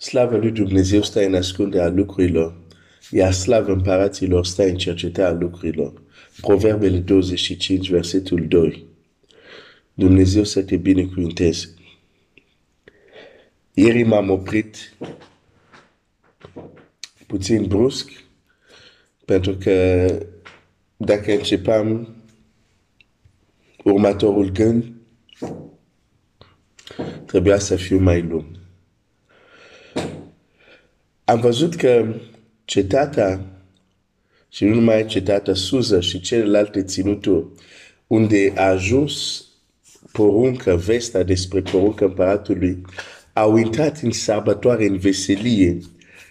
Slavă lui Dumnezeu stă în ascunde a lucrurilor, iar slavă împăraților stă în cercetarea lucrurilor. Proverbele 25, versetul 2. Dumnezeu să te binecuvânteze. Ieri m-am oprit puțin brusc, pentru că dacă începem următorul gând, trebuia să fiu mai lung. Am văzut că cetatea, și nu numai cetatea Suză și celelalte ținuturi, unde a ajuns poruncă, vesta despre poruncă împăratului, au intrat în sărbătoare, în veselie,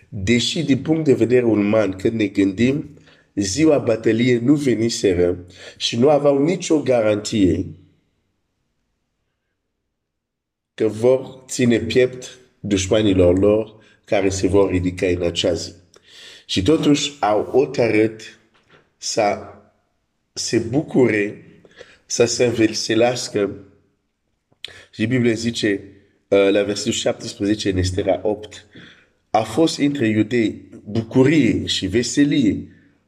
deși din punct de vedere uman, când ne gândim, ziua bătăliei nu veniseră și nu aveau nicio garantie că vor ține piept dușmanilor lor care se vor ridica în acea zi. Și totuși au hotărât să se bucure, să se înveselească. Și Biblia zice uh, la versetul 17 în Estera 8, a fost între iudei bucurie și veselie,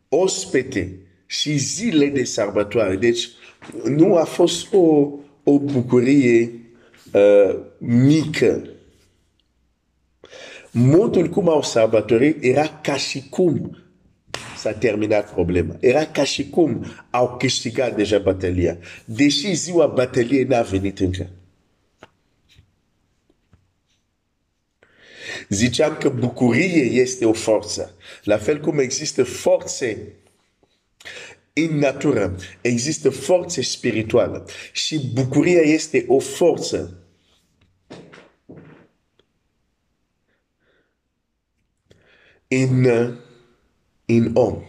ospete și zile de sărbătoare. Deci nu a fost o, o bucurie uh, mică. Modul cum au sărbătorit era ca și cum s-a terminat problema. Era ca și cum au câștigat deja bătălia. Deși ziua bătăliei n-a venit încă. Ziceam că bucurie este o forță. La fel cum există forțe în natură, există forțe spirituale. Și bucuria este o forță. În, în om.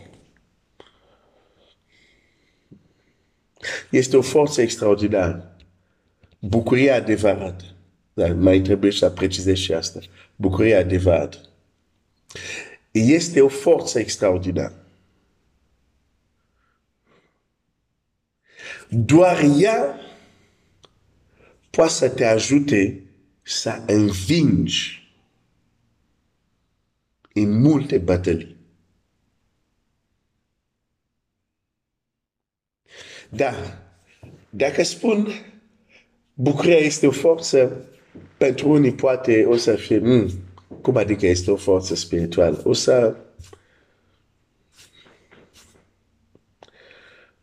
Este o forță extraordinară. Bucuria adevărată. Dar mai trebuie să precizez și asta. Bucuria adevărată. Este o forță extraordinară. Doar ea poate să te ajute să învingi în multe bătălii. Dar, dacă spun bucuria este o forță, pentru unii poate o să fie, mm, cum adică este o forță spirituală? O să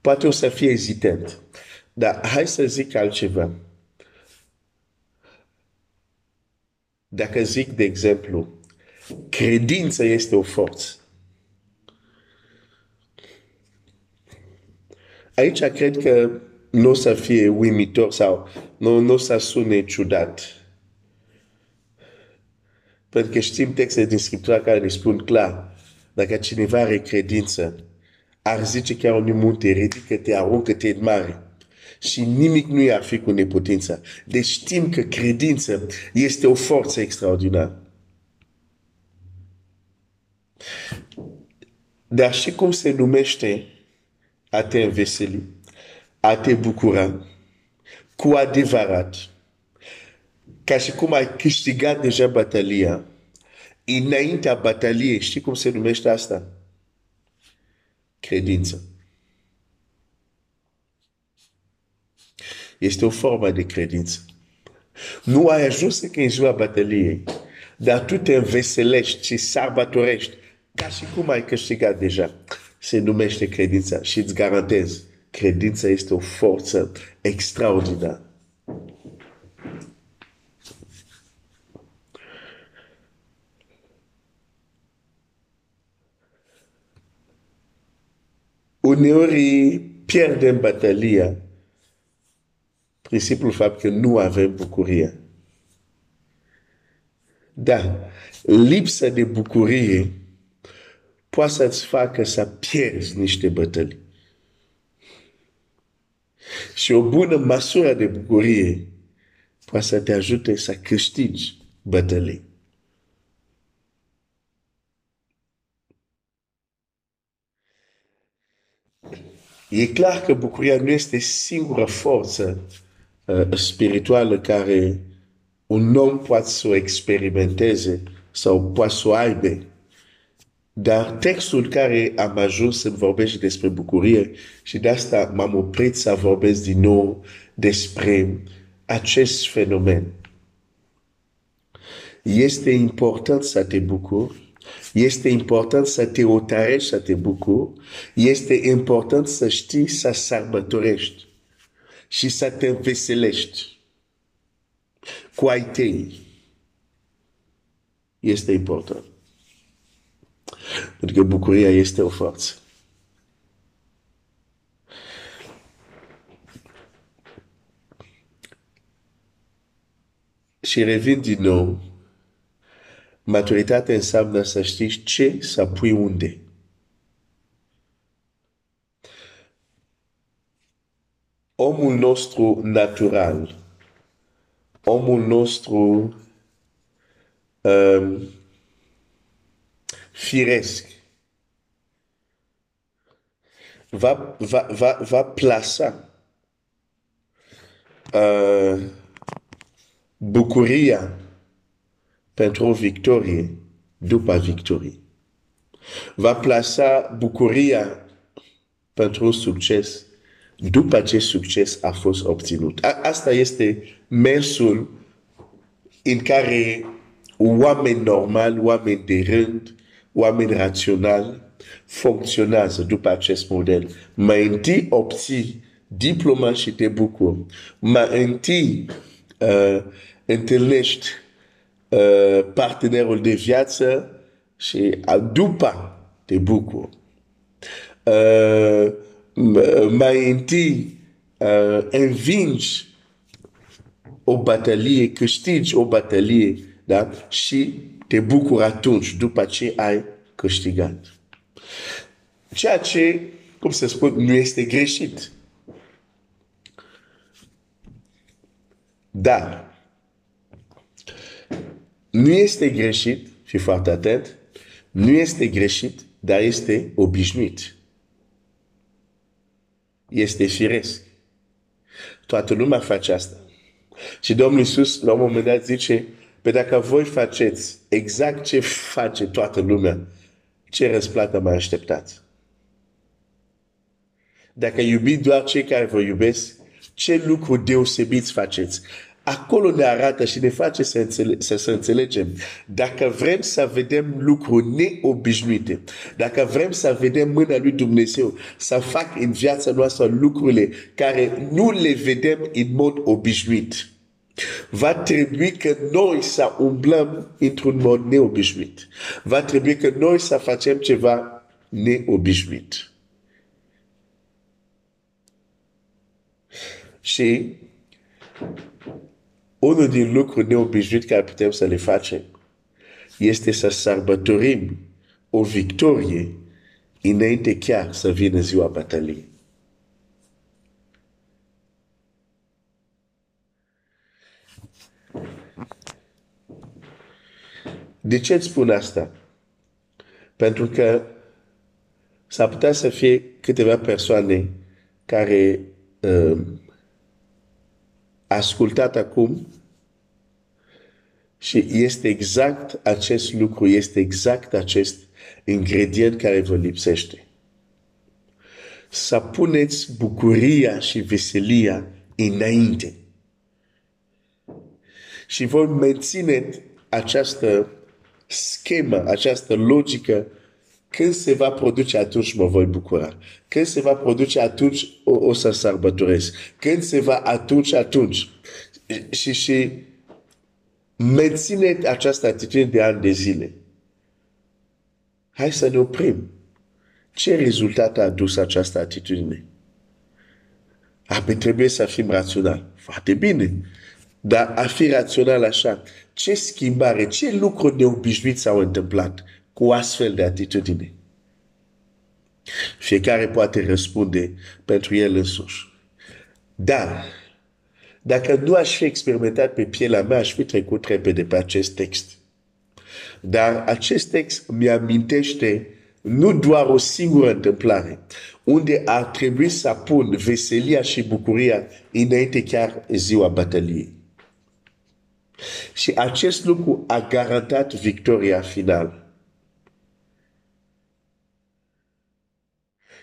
poate o să fie ezitent. Dar hai să zic altceva. Dacă zic, de exemplu, credința este o forță. Aici cred că nu o să fie uimitor sau nu, nu o să sune ciudat. Pentru că știm texte din Scriptura care ne spun clar, dacă cineva are credință, ar zice chiar unui munte, ridică-te, aruncă-te în mare. Și nimic nu i-ar fi cu neputință. Deci știm că credință este o forță extraordinară. Dar și cum se numește a te înveseli, a te bucura, cu adevărat, ca și cum ai câștigat deja bătălia, înaintea bătăliei, știi cum se numește asta? Credință. Este o formă de credință. Nu ai ajuns că în ziua bătăliei, dar tu te înveselești și sărbătorești ca și cum ai câștigat deja. Se numește credința și îți garantez, credința este o forță extraordinară. uneori pierdem bătălia principiul fapt că nu avem bucurie. Da, lipsa de bucurie poate să-ți facă să pierzi niște bătălii. Și o bună măsură de bucurie poate să te ajute să câștigi bătălii. E clar că bucuria nu este singura forță uh, spirituală care un om poate să o experimenteze sau poate să o aibă. Dar textul care am ajuns să vorbește despre bucurie și de asta m-am oprit să vorbesc din nou despre acest fenomen. Este important să te bucuri, este important să te otarești să te bucuri, este important să știi să sărbătorești și să te înveselești cu ai tăi. Este important. Pentru că bucuria este o forță. Și revin din nou. Maturitatea înseamnă să știi ce să pui unde. Omul nostru natural, omul nostru um, firesc, va, va, va, va plasa uh, bucuria pentru o victorie după victorie. Va plasa bucuria pentru un succes după ce succes a fost obținut. A, asta este mersul în care oameni normal, oameni de rând, oameni raționali funcționează după acest model. Mai întâi obții diploma și te bucuri. Mai întâi uh, întâlnești uh, partenerul de viață și după te bucuri. Uh, mai întâi uh, învingi o batalie, câștigi o batalie da? și te bucuri atunci după ce ai câștigat. Ceea ce, cum se spune, nu este greșit. Dar nu este greșit, fi foarte atent, nu este greșit, dar este obișnuit. Este firesc. Toată lumea face asta. Și Domnul Iisus, la un moment dat, zice, pe dacă voi faceți exact ce face toată lumea, ce răsplată mai așteptați? Dacă iubiți doar cei care vă iubesc, ce lucru deosebit faceți? Acolo ne arată și ne face să, înțele- să, să înțelegem. Dacă vrem să vedem lucruri neobișnuite, dacă vrem să vedem mâna lui Dumnezeu, să fac în viața noastră lucrurile care nu le vedem în mod obișnuit, va trebui că noi să umblăm într-un mod neobișnuit. Va trebui că noi să facem ceva neobișnuit. Și unul din lucruri neobișnuit care putem să le facem este să sărbătorim o victorie înainte chiar să vină ziua bataliei. De ce îți spun asta? Pentru că s-ar putea să fie câteva persoane care uh, ascultat acum și este exact acest lucru, este exact acest ingredient care vă lipsește. Să puneți bucuria și veselia înainte. Și voi menține această schemă, această logică când se va produce atunci mă voi bucura. Când se va produce atunci o, o să sărbătoresc. Când se va atunci, atunci. Și, și menține această atitudine de ani de zile. Hai să ne oprim. Ce rezultat a adus această atitudine? Apoi trebuie să fim raționali. Foarte bine. Dar a fi rațional așa, ce schimbare, ce lucruri neobișnuit s-au întâmplat cu astfel de atitudine? Fiecare poate răspunde pentru el însuși. Dar, dacă nu aș fi experimentat pe pielea mea, aș fi trecut repede pe acest text. Dar acest text mi-amintește nu doar o singură întâmplare, unde ar trebui să pun veselia și bucuria înainte chiar ziua bataliei. Și acest lucru a garantat victoria finală.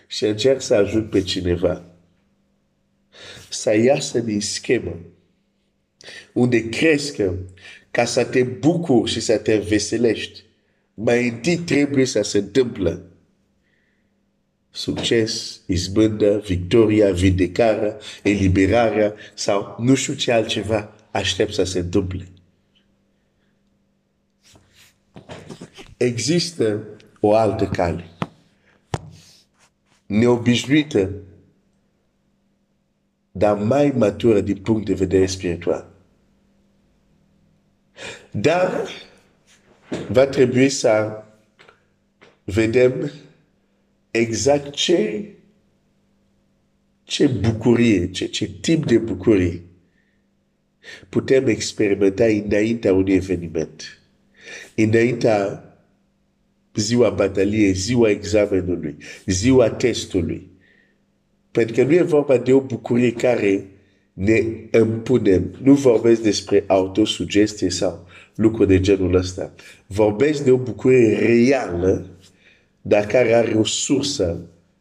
Și încerc să ajut pe cineva. Să iasă din schemă unde crezi că ca să te bucuri și să te înveselești, mai întâi trebuie să se întâmplă. Succes, izbândă, victoria, vindecarea, eliberarea sau nu știu ce altceva aștept să se întâmple. Există o altă cale neobișnuită, dar mai matură din punct de vedere spiritual. Dar va trebui să vedem exact ce, ce bucurie, ce, ce tip de bucurie putem experimenta înaintea unui eveniment, înaintea ziua bataliei, ziua examenului, ziua testului. Pentru că nu e vorba de o bucurie care ne impunem. Nu vorbesc despre autosugestie sau lucruri de genul ăsta. Vorbesc de o bucurie reală, dar care are o sursă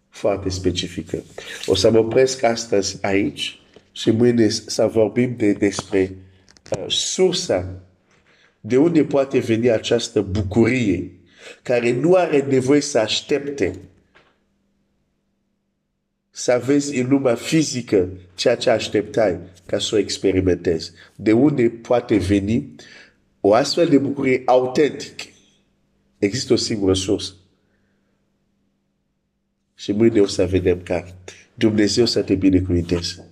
foarte specifică. O să mă opresc astăzi aici și mâine să vorbim de, despre uh, sursa de unde poate veni această bucurie care nu are nevoie să aștepte să vezi în lumea fizică ceea ce așteptai ca să o experimentezi. De unde poate veni o astfel de bucurie autentică. Există o singură sursă. Și mâine o să vedem care. Dumnezeu să te binecuvinteze.